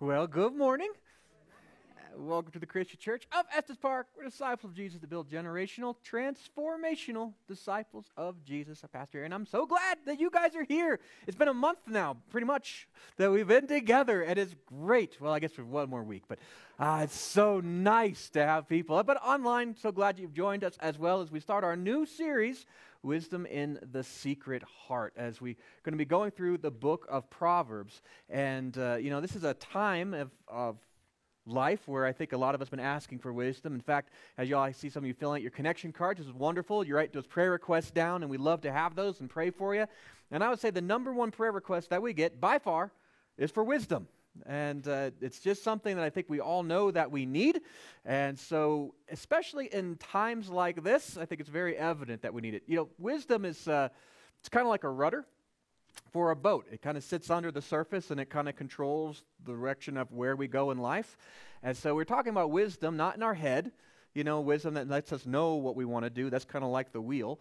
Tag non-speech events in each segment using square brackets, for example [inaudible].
Well, good morning. Welcome to the Christian Church of Estes Park. We're disciples of Jesus to build generational, transformational disciples of Jesus. I'm Pastor Aaron. I'm so glad that you guys are here. It's been a month now, pretty much, that we've been together, and it's great. Well, I guess for one more week, but uh, it's so nice to have people. But online, so glad you've joined us as well as we start our new series wisdom in the secret heart as we're going to be going through the book of proverbs and uh, you know this is a time of, of life where i think a lot of us have been asking for wisdom. In fact as y'all I see some of you filling out your connection cards this is wonderful. You write those prayer requests down and we love to have those and pray for you. And i would say the number one prayer request that we get by far is for wisdom. And uh, it's just something that I think we all know that we need. And so, especially in times like this, I think it's very evident that we need it. You know, wisdom is uh, it's kind of like a rudder for a boat. It kind of sits under the surface and it kind of controls the direction of where we go in life. And so, we're talking about wisdom, not in our head. You know, wisdom that lets us know what we want to do. That's kind of like the wheel.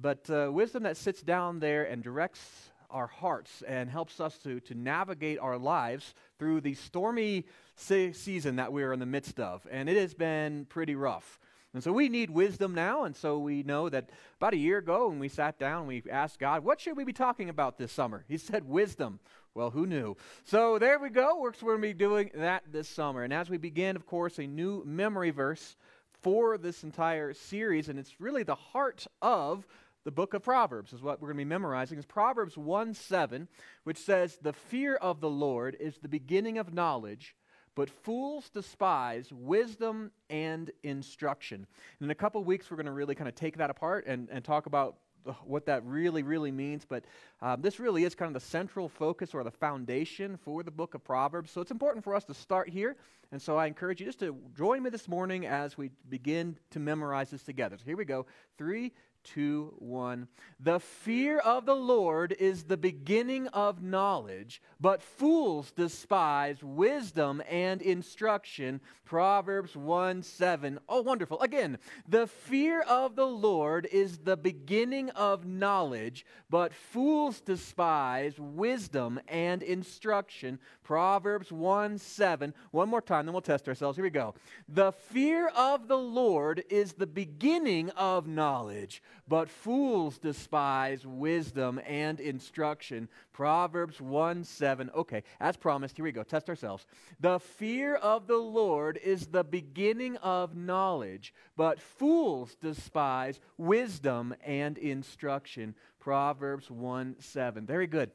But uh, wisdom that sits down there and directs our hearts and helps us to, to navigate our lives through the stormy se- season that we're in the midst of. And it has been pretty rough. And so we need wisdom now. And so we know that about a year ago, when we sat down, we asked God, what should we be talking about this summer? He said, wisdom. Well, who knew? So there we go. We're going to be doing that this summer. And as we begin, of course, a new memory verse for this entire series, and it's really the heart of the book of Proverbs is what we're going to be memorizing. Is Proverbs 1 7, which says, The fear of the Lord is the beginning of knowledge, but fools despise wisdom and instruction. And in a couple weeks, we're going to really kind of take that apart and, and talk about what that really, really means. But um, this really is kind of the central focus or the foundation for the book of Proverbs. So it's important for us to start here. And so I encourage you just to join me this morning as we begin to memorize this together. So here we go. Three, 2 1. The fear of the Lord is the beginning of knowledge, but fools despise wisdom and instruction. Proverbs 1 7. Oh, wonderful. Again, the fear of the Lord is the beginning of knowledge, but fools despise wisdom and instruction. Proverbs 1 7. One more time, then we'll test ourselves. Here we go. The fear of the Lord is the beginning of knowledge, but fools despise wisdom and instruction. Proverbs 1 7. Okay, as promised, here we go. Test ourselves. The fear of the Lord is the beginning of knowledge, but fools despise wisdom and instruction. Proverbs 1 7. Very good.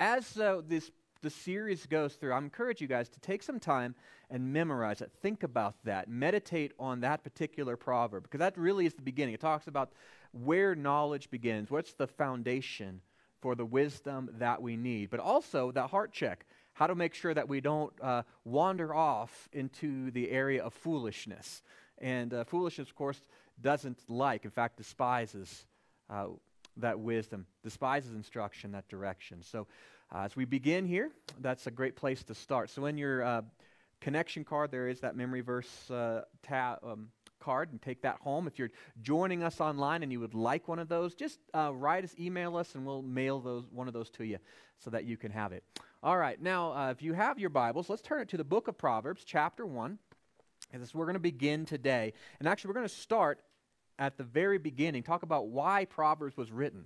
As uh, this the series goes through, I encourage you guys to take some time and memorize it. Think about that. Meditate on that particular proverb because that really is the beginning. It talks about where knowledge begins, what's the foundation for the wisdom that we need, but also that heart check. How to make sure that we don't uh, wander off into the area of foolishness. And uh, foolishness, of course, doesn't like, in fact, despises uh, that wisdom, despises instruction, that direction. So uh, as we begin here, that's a great place to start. So, in your uh, connection card, there is that memory verse uh, tab. Um, card and take that home. If you're joining us online and you would like one of those, just uh, write us, email us, and we'll mail those one of those to you so that you can have it. All right, now uh, if you have your Bibles, let's turn it to the book of Proverbs, chapter one. And this we're going to begin today, and actually we're going to start at the very beginning. Talk about why Proverbs was written,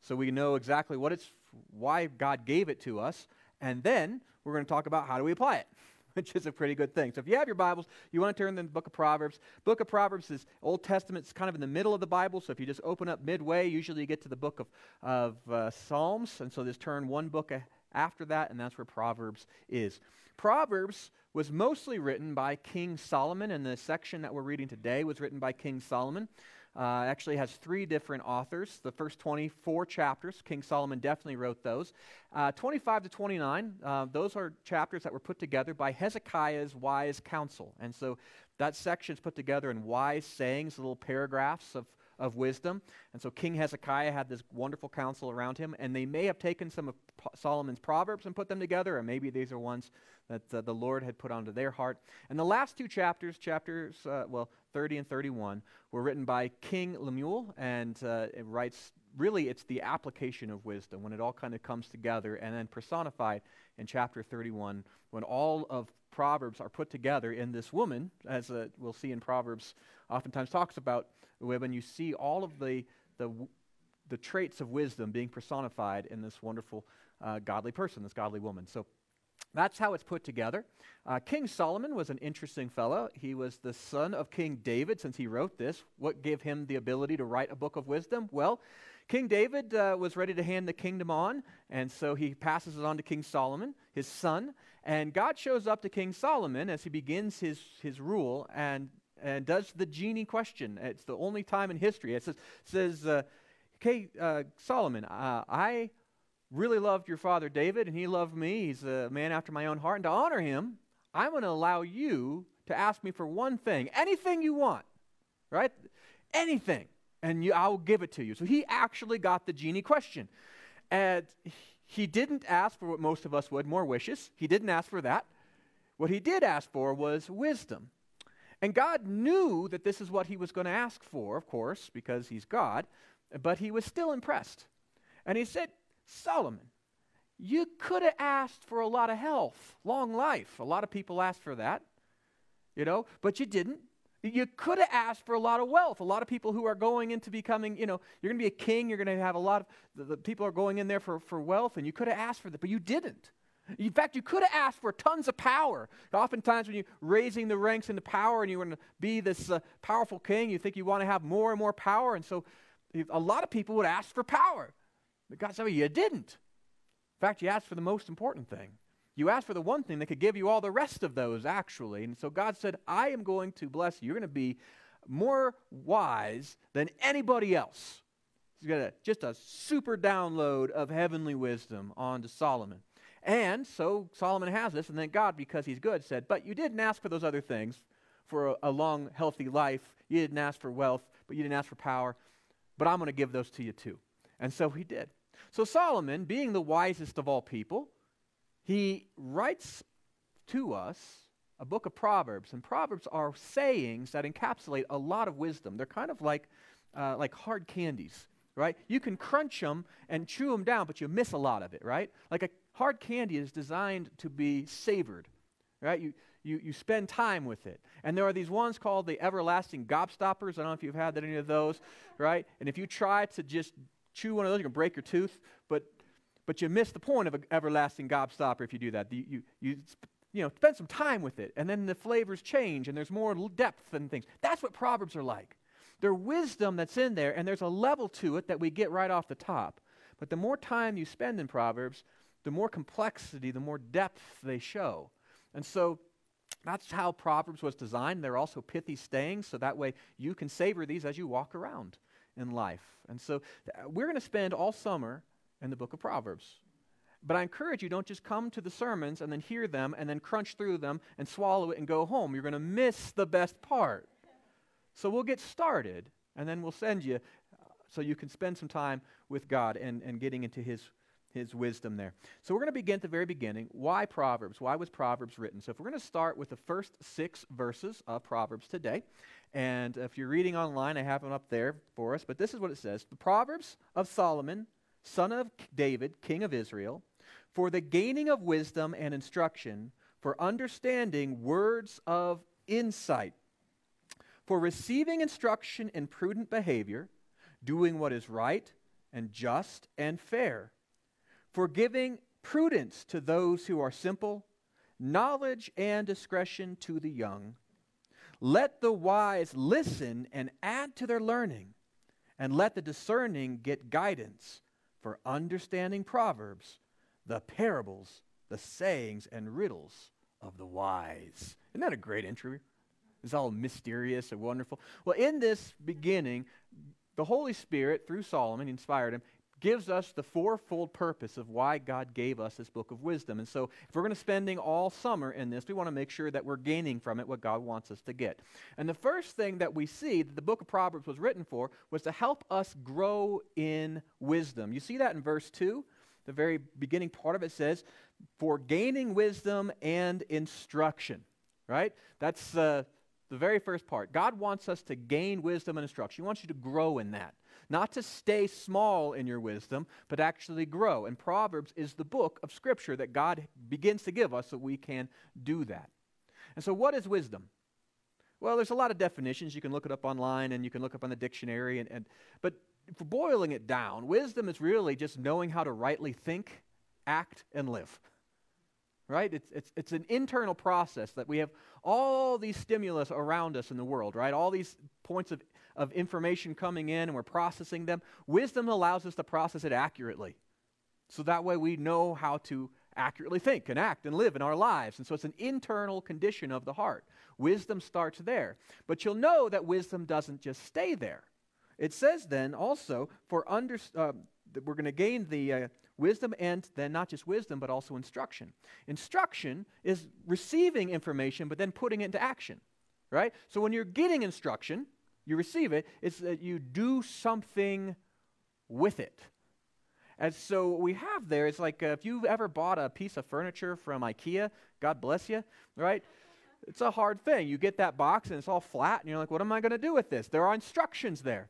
so we know exactly what it's why God gave it to us, and then we're going to talk about how do we apply it, [laughs] which is a pretty good thing. So if you have your Bibles, you want to turn to the book of Proverbs. Book of Proverbs is Old Testament. It's kind of in the middle of the Bible. So if you just open up midway, usually you get to the book of, of uh, Psalms, and so just turn one book after that, and that's where Proverbs is. Proverbs was mostly written by King Solomon, and the section that we're reading today was written by King Solomon. Uh, actually has three different authors. The first 24 chapters, King Solomon definitely wrote those. Uh, 25 to 29, uh, those are chapters that were put together by Hezekiah's wise counsel. And so that section is put together in wise sayings, little paragraphs of, of wisdom. And so King Hezekiah had this wonderful counsel around him, and they may have taken some of Solomon's proverbs and put them together, or maybe these are ones that uh, the Lord had put onto their heart. And the last two chapters, chapters, uh, well, 30 and 31, were written by King Lemuel, and uh, it writes really it's the application of wisdom when it all kind of comes together and then personified in chapter 31 when all of Proverbs are put together in this woman, as uh, we'll see in Proverbs, oftentimes talks about when you see all of the, the, the traits of wisdom being personified in this wonderful uh, godly person, this godly woman. So that's how it's put together. Uh, King Solomon was an interesting fellow. He was the son of King David since he wrote this. What gave him the ability to write a book of wisdom? Well, King David uh, was ready to hand the kingdom on, and so he passes it on to King Solomon, his son. And God shows up to King Solomon as he begins his, his rule and, and does the genie question. It's the only time in history. It says, says uh, Okay, uh, Solomon, uh, I really loved your father David, and he loved me. He's a man after my own heart. And to honor him, I'm going to allow you to ask me for one thing anything you want, right? Anything and you, I will give it to you. So he actually got the genie question. And he didn't ask for what most of us would, more wishes. He didn't ask for that. What he did ask for was wisdom. And God knew that this is what he was going to ask for, of course, because he's God, but he was still impressed. And he said, Solomon, you could have asked for a lot of health, long life. A lot of people ask for that, you know, but you didn't. You could have asked for a lot of wealth. A lot of people who are going into becoming, you know, you're going to be a king, you're going to have a lot of, the, the people are going in there for, for wealth, and you could have asked for that, but you didn't. In fact, you could have asked for tons of power. Oftentimes, when you're raising the ranks into power and you want to be this uh, powerful king, you think you want to have more and more power. And so, a lot of people would ask for power. But God said, well, you didn't. In fact, you asked for the most important thing. You asked for the one thing that could give you all the rest of those, actually. And so God said, I am going to bless you. You're going to be more wise than anybody else. He's got a, just a super download of heavenly wisdom onto Solomon. And so Solomon has this, and then God, because he's good, said, But you didn't ask for those other things, for a, a long, healthy life. You didn't ask for wealth, but you didn't ask for power. But I'm going to give those to you too. And so he did. So Solomon, being the wisest of all people, he writes to us a book of Proverbs, and Proverbs are sayings that encapsulate a lot of wisdom. They're kind of like, uh, like hard candies, right? You can crunch them and chew them down, but you miss a lot of it, right? Like a hard candy is designed to be savored, right? You, you, you spend time with it. And there are these ones called the everlasting gobstoppers. I don't know if you've had any of those, right? And if you try to just chew one of those, you can break your tooth. But but you miss the point of an everlasting gobstopper if you do that. You, you, you, you know, spend some time with it, and then the flavors change, and there's more depth and things. That's what Proverbs are like. They're wisdom that's in there, and there's a level to it that we get right off the top. But the more time you spend in Proverbs, the more complexity, the more depth they show. And so that's how Proverbs was designed. They're also pithy sayings, so that way you can savor these as you walk around in life. And so we're going to spend all summer in the book of Proverbs. But I encourage you, don't just come to the sermons and then hear them and then crunch through them and swallow it and go home. You're going to miss the best part. So we'll get started and then we'll send you uh, so you can spend some time with God and, and getting into His, His wisdom there. So we're going to begin at the very beginning. Why Proverbs? Why was Proverbs written? So if we're going to start with the first six verses of Proverbs today, and if you're reading online, I have them up there for us, but this is what it says The Proverbs of Solomon son of David, king of Israel, for the gaining of wisdom and instruction, for understanding words of insight, for receiving instruction in prudent behavior, doing what is right and just and fair, for giving prudence to those who are simple, knowledge and discretion to the young. Let the wise listen and add to their learning, and let the discerning get guidance for understanding Proverbs, the parables, the sayings, and riddles of the wise. Isn't that a great entry? It's all mysterious and wonderful. Well, in this beginning, the Holy Spirit, through Solomon, inspired him, gives us the fourfold purpose of why God gave us this book of wisdom. And so, if we're going to spending all summer in this, we want to make sure that we're gaining from it what God wants us to get. And the first thing that we see that the book of Proverbs was written for was to help us grow in wisdom. You see that in verse 2? The very beginning part of it says, for gaining wisdom and instruction, right? That's uh, the very first part. God wants us to gain wisdom and instruction. He wants you to grow in that. not to stay small in your wisdom, but actually grow. And Proverbs is the book of Scripture that God begins to give us so we can do that. And so, what is wisdom? Well, there's a lot of definitions. You can look it up online and you can look up on the dictionary. And, and, but for boiling it down, wisdom is really just knowing how to rightly think, act, and live. Right? It's, it's, it's an internal process that we have all these stimulus around us in the world, right? All these points of, of information coming in and we're processing them. Wisdom allows us to process it accurately. So that way we know how to accurately think and act and live in our lives. And so it's an internal condition of the heart. Wisdom starts there. But you'll know that wisdom doesn't just stay there. It says then also, for under, uh, we're going to gain the uh, wisdom and then not just wisdom, but also instruction. Instruction is receiving information, but then putting it into action, right? So when you're getting instruction, you receive it, it's that you do something with it. And so what we have there is like uh, if you've ever bought a piece of furniture from IKEA, God bless you, right? It's a hard thing. You get that box and it's all flat, and you're like, what am I going to do with this? There are instructions there.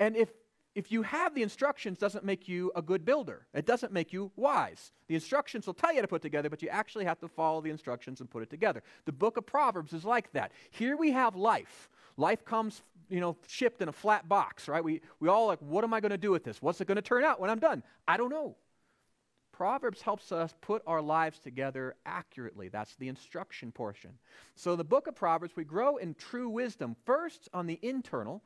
And if if you have the instructions doesn't make you a good builder. It doesn't make you wise. The instructions will tell you how to put together but you actually have to follow the instructions and put it together. The book of proverbs is like that. Here we have life. Life comes you know shipped in a flat box right? We, we all like what am i going to do with this? What's it going to turn out when i'm done? I don't know. Proverbs helps us put our lives together accurately. That's the instruction portion. So the book of proverbs we grow in true wisdom first on the internal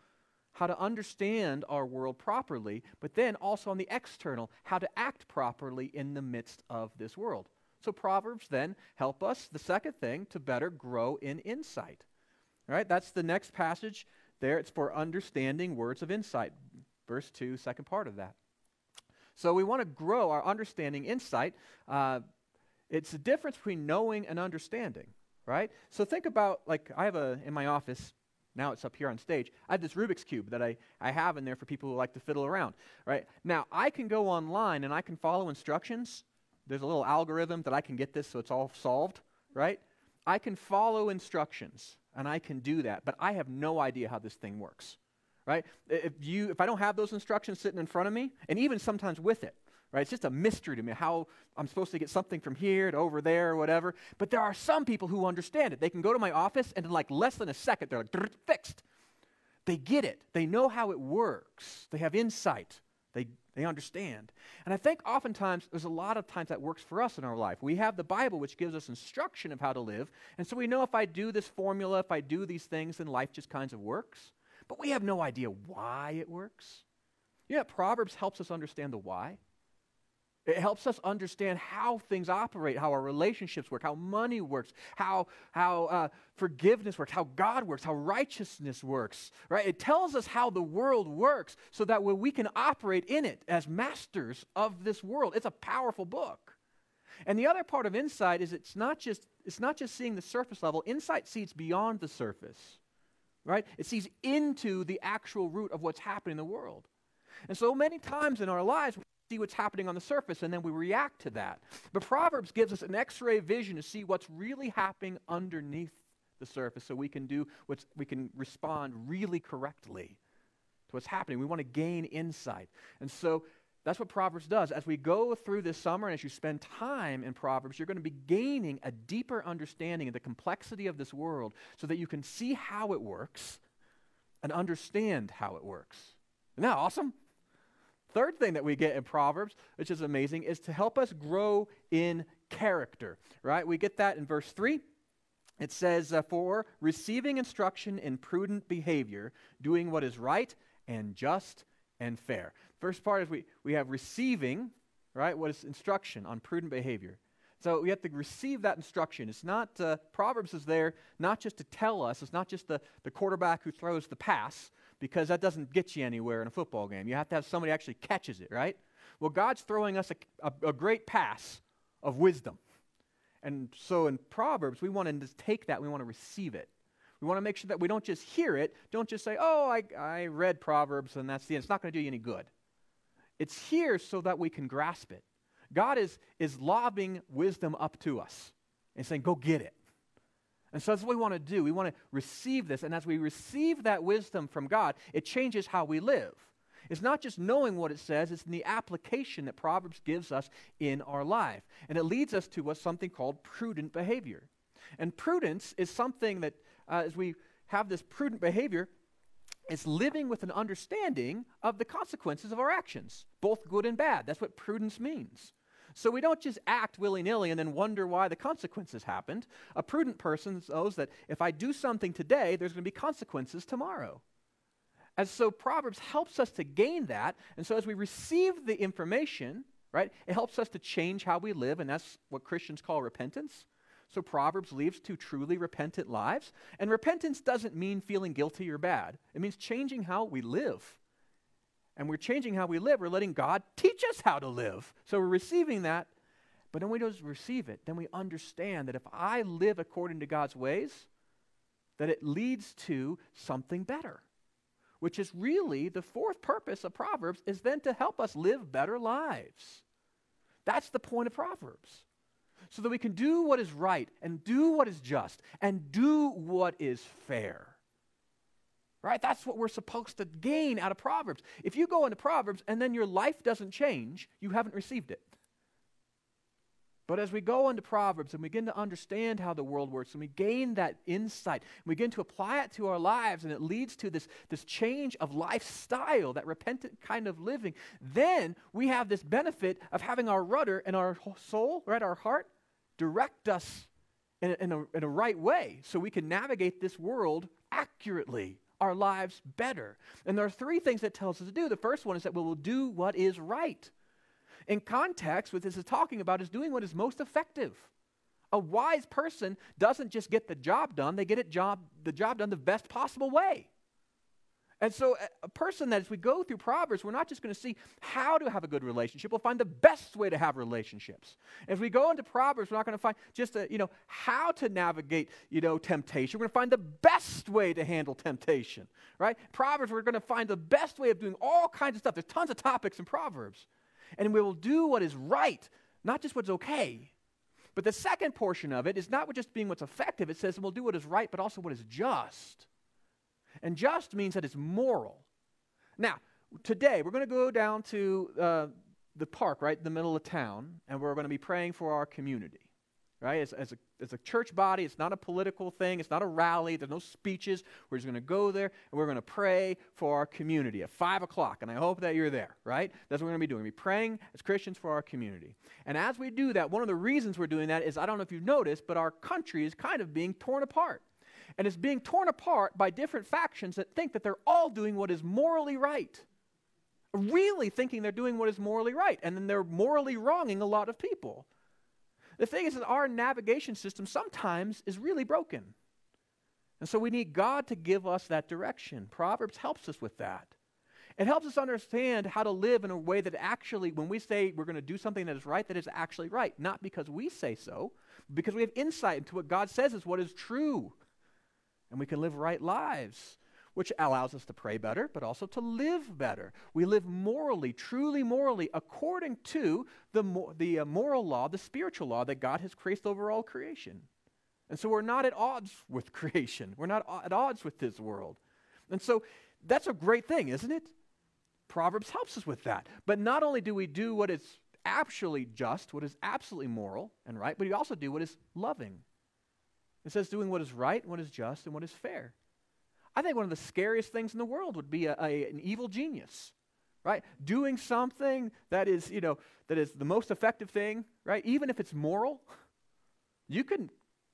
how to understand our world properly, but then also on the external, how to act properly in the midst of this world. So Proverbs then help us, the second thing, to better grow in insight. All right, that's the next passage there. It's for understanding words of insight. Verse 2, second part of that. So we want to grow our understanding insight. Uh, it's the difference between knowing and understanding, right? So think about, like, I have a, in my office, now it's up here on stage. I have this Rubik's Cube that I, I have in there for people who like to fiddle around, right? Now, I can go online and I can follow instructions. There's a little algorithm that I can get this so it's all solved, right? I can follow instructions and I can do that, but I have no idea how this thing works, right? If, you, if I don't have those instructions sitting in front of me, and even sometimes with it, right? It's just a mystery to me how I'm supposed to get something from here to over there or whatever. But there are some people who understand it. They can go to my office and in like less than a second, they're like, fixed. They get it. They know how it works. They have insight. They, they understand. And I think oftentimes there's a lot of times that works for us in our life. We have the Bible, which gives us instruction of how to live. And so we know if I do this formula, if I do these things, then life just kinds of works. But we have no idea why it works. Yeah, Proverbs helps us understand the why. It helps us understand how things operate, how our relationships work, how money works, how, how uh, forgiveness works, how God works, how righteousness works, right? It tells us how the world works so that we can operate in it as masters of this world. It's a powerful book. And the other part of insight is it's not just, it's not just seeing the surface level. Insight sees beyond the surface, right? It sees into the actual root of what's happening in the world. And so many times in our lives, see what's happening on the surface and then we react to that. But Proverbs gives us an x ray vision to see what's really happening underneath the surface so we can do what's, we can respond really correctly to what's happening. We want to gain insight. And so that's what Proverbs does. As we go through this summer and as you spend time in Proverbs, you're going to be gaining a deeper understanding of the complexity of this world so that you can see how it works and understand how it works. Isn't that awesome? Third thing that we get in Proverbs, which is amazing, is to help us grow in character, right? We get that in verse 3. It says, uh, For receiving instruction in prudent behavior, doing what is right and just and fair. First part is we, we have receiving, right? What is instruction on prudent behavior. So we have to receive that instruction. It's not, uh, Proverbs is there not just to tell us, it's not just the, the quarterback who throws the pass, because that doesn't get you anywhere in a football game. You have to have somebody actually catches it, right? Well, God's throwing us a, a, a great pass of wisdom. And so in Proverbs, we want to take that, we want to receive it. We want to make sure that we don't just hear it, don't just say, oh, I, I read Proverbs and that's the end. It's not going to do you any good. It's here so that we can grasp it. God is, is lobbing wisdom up to us and saying, go get it. And so that's what we want to do. We want to receive this. And as we receive that wisdom from God, it changes how we live. It's not just knowing what it says, it's in the application that Proverbs gives us in our life. And it leads us to what's something called prudent behavior. And prudence is something that, uh, as we have this prudent behavior, it's living with an understanding of the consequences of our actions, both good and bad. That's what prudence means. So we don't just act willy nilly and then wonder why the consequences happened. A prudent person knows that if I do something today, there's going to be consequences tomorrow. And so Proverbs helps us to gain that. And so as we receive the information, right, it helps us to change how we live, and that's what Christians call repentance. So Proverbs leads to truly repentant lives. And repentance doesn't mean feeling guilty or bad, it means changing how we live. And we're changing how we live. We're letting God teach us how to live. So we're receiving that. But then we don't receive it. Then we understand that if I live according to God's ways, that it leads to something better. Which is really the fourth purpose of Proverbs is then to help us live better lives. That's the point of Proverbs so that we can do what is right and do what is just and do what is fair. Right? That's what we're supposed to gain out of Proverbs. If you go into Proverbs and then your life doesn't change, you haven't received it. But as we go into Proverbs and begin to understand how the world works and we gain that insight, and we begin to apply it to our lives, and it leads to this, this change of lifestyle, that repentant kind of living, then we have this benefit of having our rudder and our soul, right, our heart, direct us in a, in, a, in a right way so we can navigate this world accurately our lives better. And there are three things that tells us to do. The first one is that we will do what is right. In context, what this is talking about is doing what is most effective. A wise person doesn't just get the job done, they get it job, the job done the best possible way. And so, a person that as we go through Proverbs, we're not just going to see how to have a good relationship, we'll find the best way to have relationships. As we go into Proverbs, we're not going to find just, a, you know, how to navigate, you know, temptation. We're going to find the best way to handle temptation, right? Proverbs, we're going to find the best way of doing all kinds of stuff. There's tons of topics in Proverbs. And we will do what is right, not just what's okay. But the second portion of it is not just being what's effective. It says we'll do what is right, but also what is just. And just means that it's moral. Now, today we're going to go down to uh, the park right in the middle of town, and we're going to be praying for our community. Right? As, as, a, as a church body, it's not a political thing, it's not a rally, there's no speeches. We're just going to go there and we're going to pray for our community at 5 o'clock, and I hope that you're there, right? That's what we're going to be doing. We're praying as Christians for our community. And as we do that, one of the reasons we're doing that is I don't know if you've noticed, but our country is kind of being torn apart and is being torn apart by different factions that think that they're all doing what is morally right. Really thinking they're doing what is morally right, and then they're morally wronging a lot of people. The thing is that our navigation system sometimes is really broken. And so we need God to give us that direction. Proverbs helps us with that. It helps us understand how to live in a way that actually, when we say we're going to do something that is right, that is actually right. Not because we say so, because we have insight into what God says is what is true and we can live right lives, which allows us to pray better, but also to live better. We live morally, truly morally, according to the, the uh, moral law, the spiritual law that God has created over all creation. And so we're not at odds with [laughs] creation, we're not at odds with this world. And so that's a great thing, isn't it? Proverbs helps us with that. But not only do we do what is actually just, what is absolutely moral and right, but we also do what is loving it says doing what is right, what is just, and what is fair. I think one of the scariest things in the world would be a, a, an evil genius, right? Doing something that is, you know, that is the most effective thing, right? Even if it's moral, [laughs] you can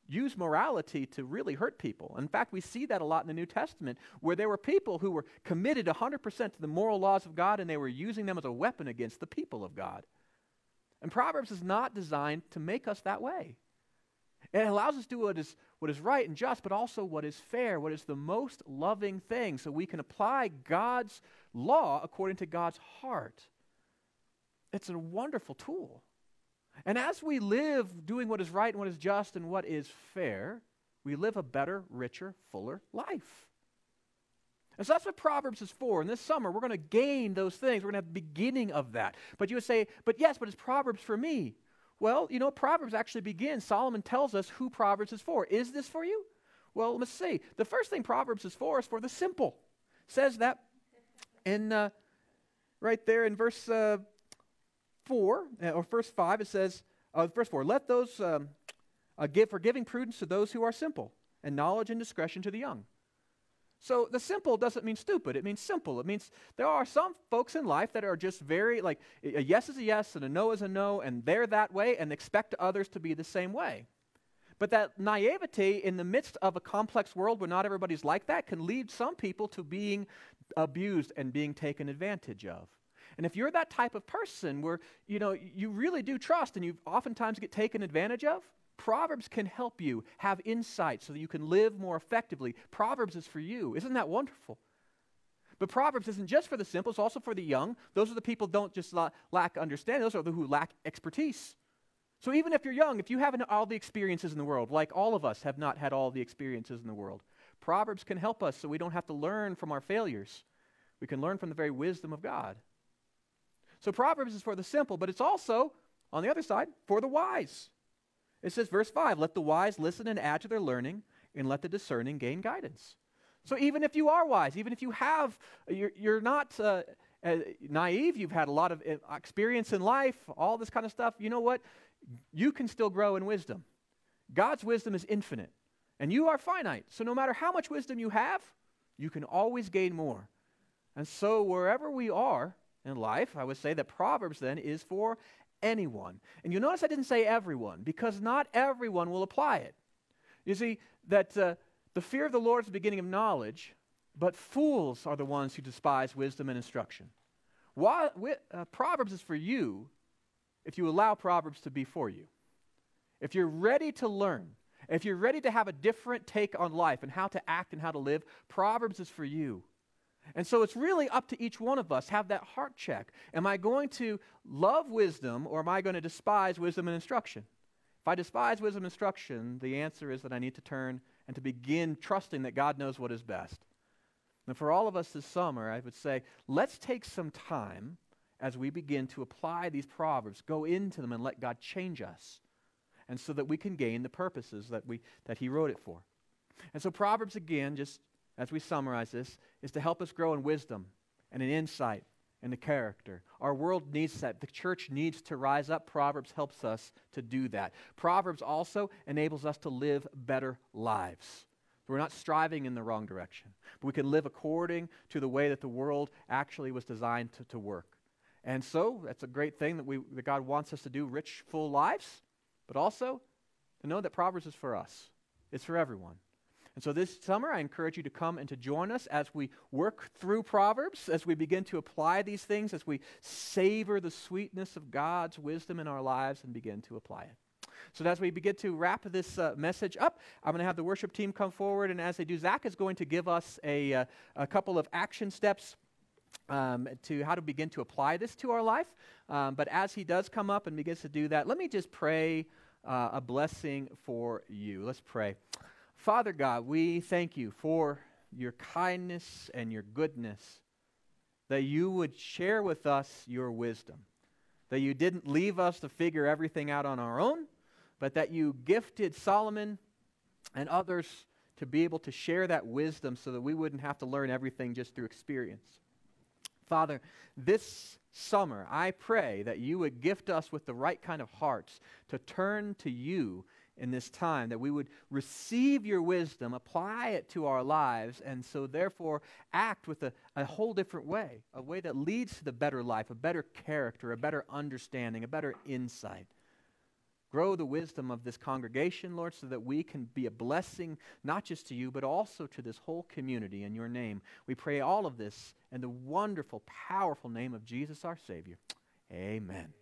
use morality to really hurt people. In fact, we see that a lot in the New Testament, where there were people who were committed 100% to the moral laws of God and they were using them as a weapon against the people of God. And Proverbs is not designed to make us that way. It allows us to do what is, what is right and just, but also what is fair, what is the most loving thing, so we can apply God's law according to God's heart. It's a wonderful tool. And as we live doing what is right and what is just and what is fair, we live a better, richer, fuller life. And so that's what Proverbs is for. And this summer, we're going to gain those things. We're going to have the beginning of that. But you would say, but yes, but it's Proverbs for me. Well, you know, Proverbs actually begins. Solomon tells us who Proverbs is for. Is this for you? Well, let's see. The first thing Proverbs is for is for the simple. Says that in, uh, right there in verse uh, 4, uh, or verse 5, it says, uh, verse 4, let those um, uh, give forgiving prudence to those who are simple, and knowledge and discretion to the young. So the simple doesn't mean stupid. It means simple. It means there are some folks in life that are just very like a yes is a yes and a no is a no, and they're that way and expect others to be the same way. But that naivety in the midst of a complex world where not everybody's like that can lead some people to being abused and being taken advantage of. And if you're that type of person where you know you really do trust and you oftentimes get taken advantage of, Proverbs can help you have insight so that you can live more effectively. Proverbs is for you. Isn't that wonderful? But Proverbs isn't just for the simple, it's also for the young. Those are the people who don't just la- lack understanding, those are the who lack expertise. So even if you're young, if you haven't all the experiences in the world, like all of us have not had all the experiences in the world, Proverbs can help us so we don't have to learn from our failures. We can learn from the very wisdom of God. So Proverbs is for the simple, but it's also, on the other side, for the wise. It says, verse 5 let the wise listen and add to their learning, and let the discerning gain guidance. So even if you are wise, even if you have, you're, you're not uh, uh, naive, you've had a lot of uh, experience in life, all this kind of stuff, you know what? You can still grow in wisdom. God's wisdom is infinite, and you are finite. So no matter how much wisdom you have, you can always gain more. And so wherever we are in life, I would say that Proverbs then is for anyone. And you'll notice I didn't say everyone, because not everyone will apply it. You see, that uh, the fear of the Lord is the beginning of knowledge, but fools are the ones who despise wisdom and instruction. Why, uh, Proverbs is for you if you allow Proverbs to be for you. If you're ready to learn, if you're ready to have a different take on life and how to act and how to live, Proverbs is for you. And so it's really up to each one of us. Have that heart check. Am I going to love wisdom or am I going to despise wisdom and instruction? If I despise wisdom and instruction, the answer is that I need to turn and to begin trusting that God knows what is best. And for all of us this summer, I would say, let's take some time as we begin to apply these proverbs, go into them and let God change us. And so that we can gain the purposes that, we, that He wrote it for. And so, Proverbs, again, just as we summarize this, is to help us grow in wisdom and in insight and in character. Our world needs that. The church needs to rise up. Proverbs helps us to do that. Proverbs also enables us to live better lives. We're not striving in the wrong direction, but we can live according to the way that the world actually was designed to, to work. And so that's a great thing that, we, that God wants us to do rich, full lives, but also to know that Proverbs is for us, it's for everyone. And so this summer, I encourage you to come and to join us as we work through Proverbs, as we begin to apply these things, as we savor the sweetness of God's wisdom in our lives and begin to apply it. So, as we begin to wrap this uh, message up, I'm going to have the worship team come forward. And as they do, Zach is going to give us a, uh, a couple of action steps um, to how to begin to apply this to our life. Um, but as he does come up and begins to do that, let me just pray uh, a blessing for you. Let's pray. Father God, we thank you for your kindness and your goodness, that you would share with us your wisdom, that you didn't leave us to figure everything out on our own, but that you gifted Solomon and others to be able to share that wisdom so that we wouldn't have to learn everything just through experience. Father, this summer, I pray that you would gift us with the right kind of hearts to turn to you in this time, that we would receive your wisdom, apply it to our lives, and so therefore act with a, a whole different way, a way that leads to the better life, a better character, a better understanding, a better insight. Grow the wisdom of this congregation, Lord, so that we can be a blessing not just to you, but also to this whole community in your name. We pray all of this in the wonderful, powerful name of Jesus our Savior. Amen.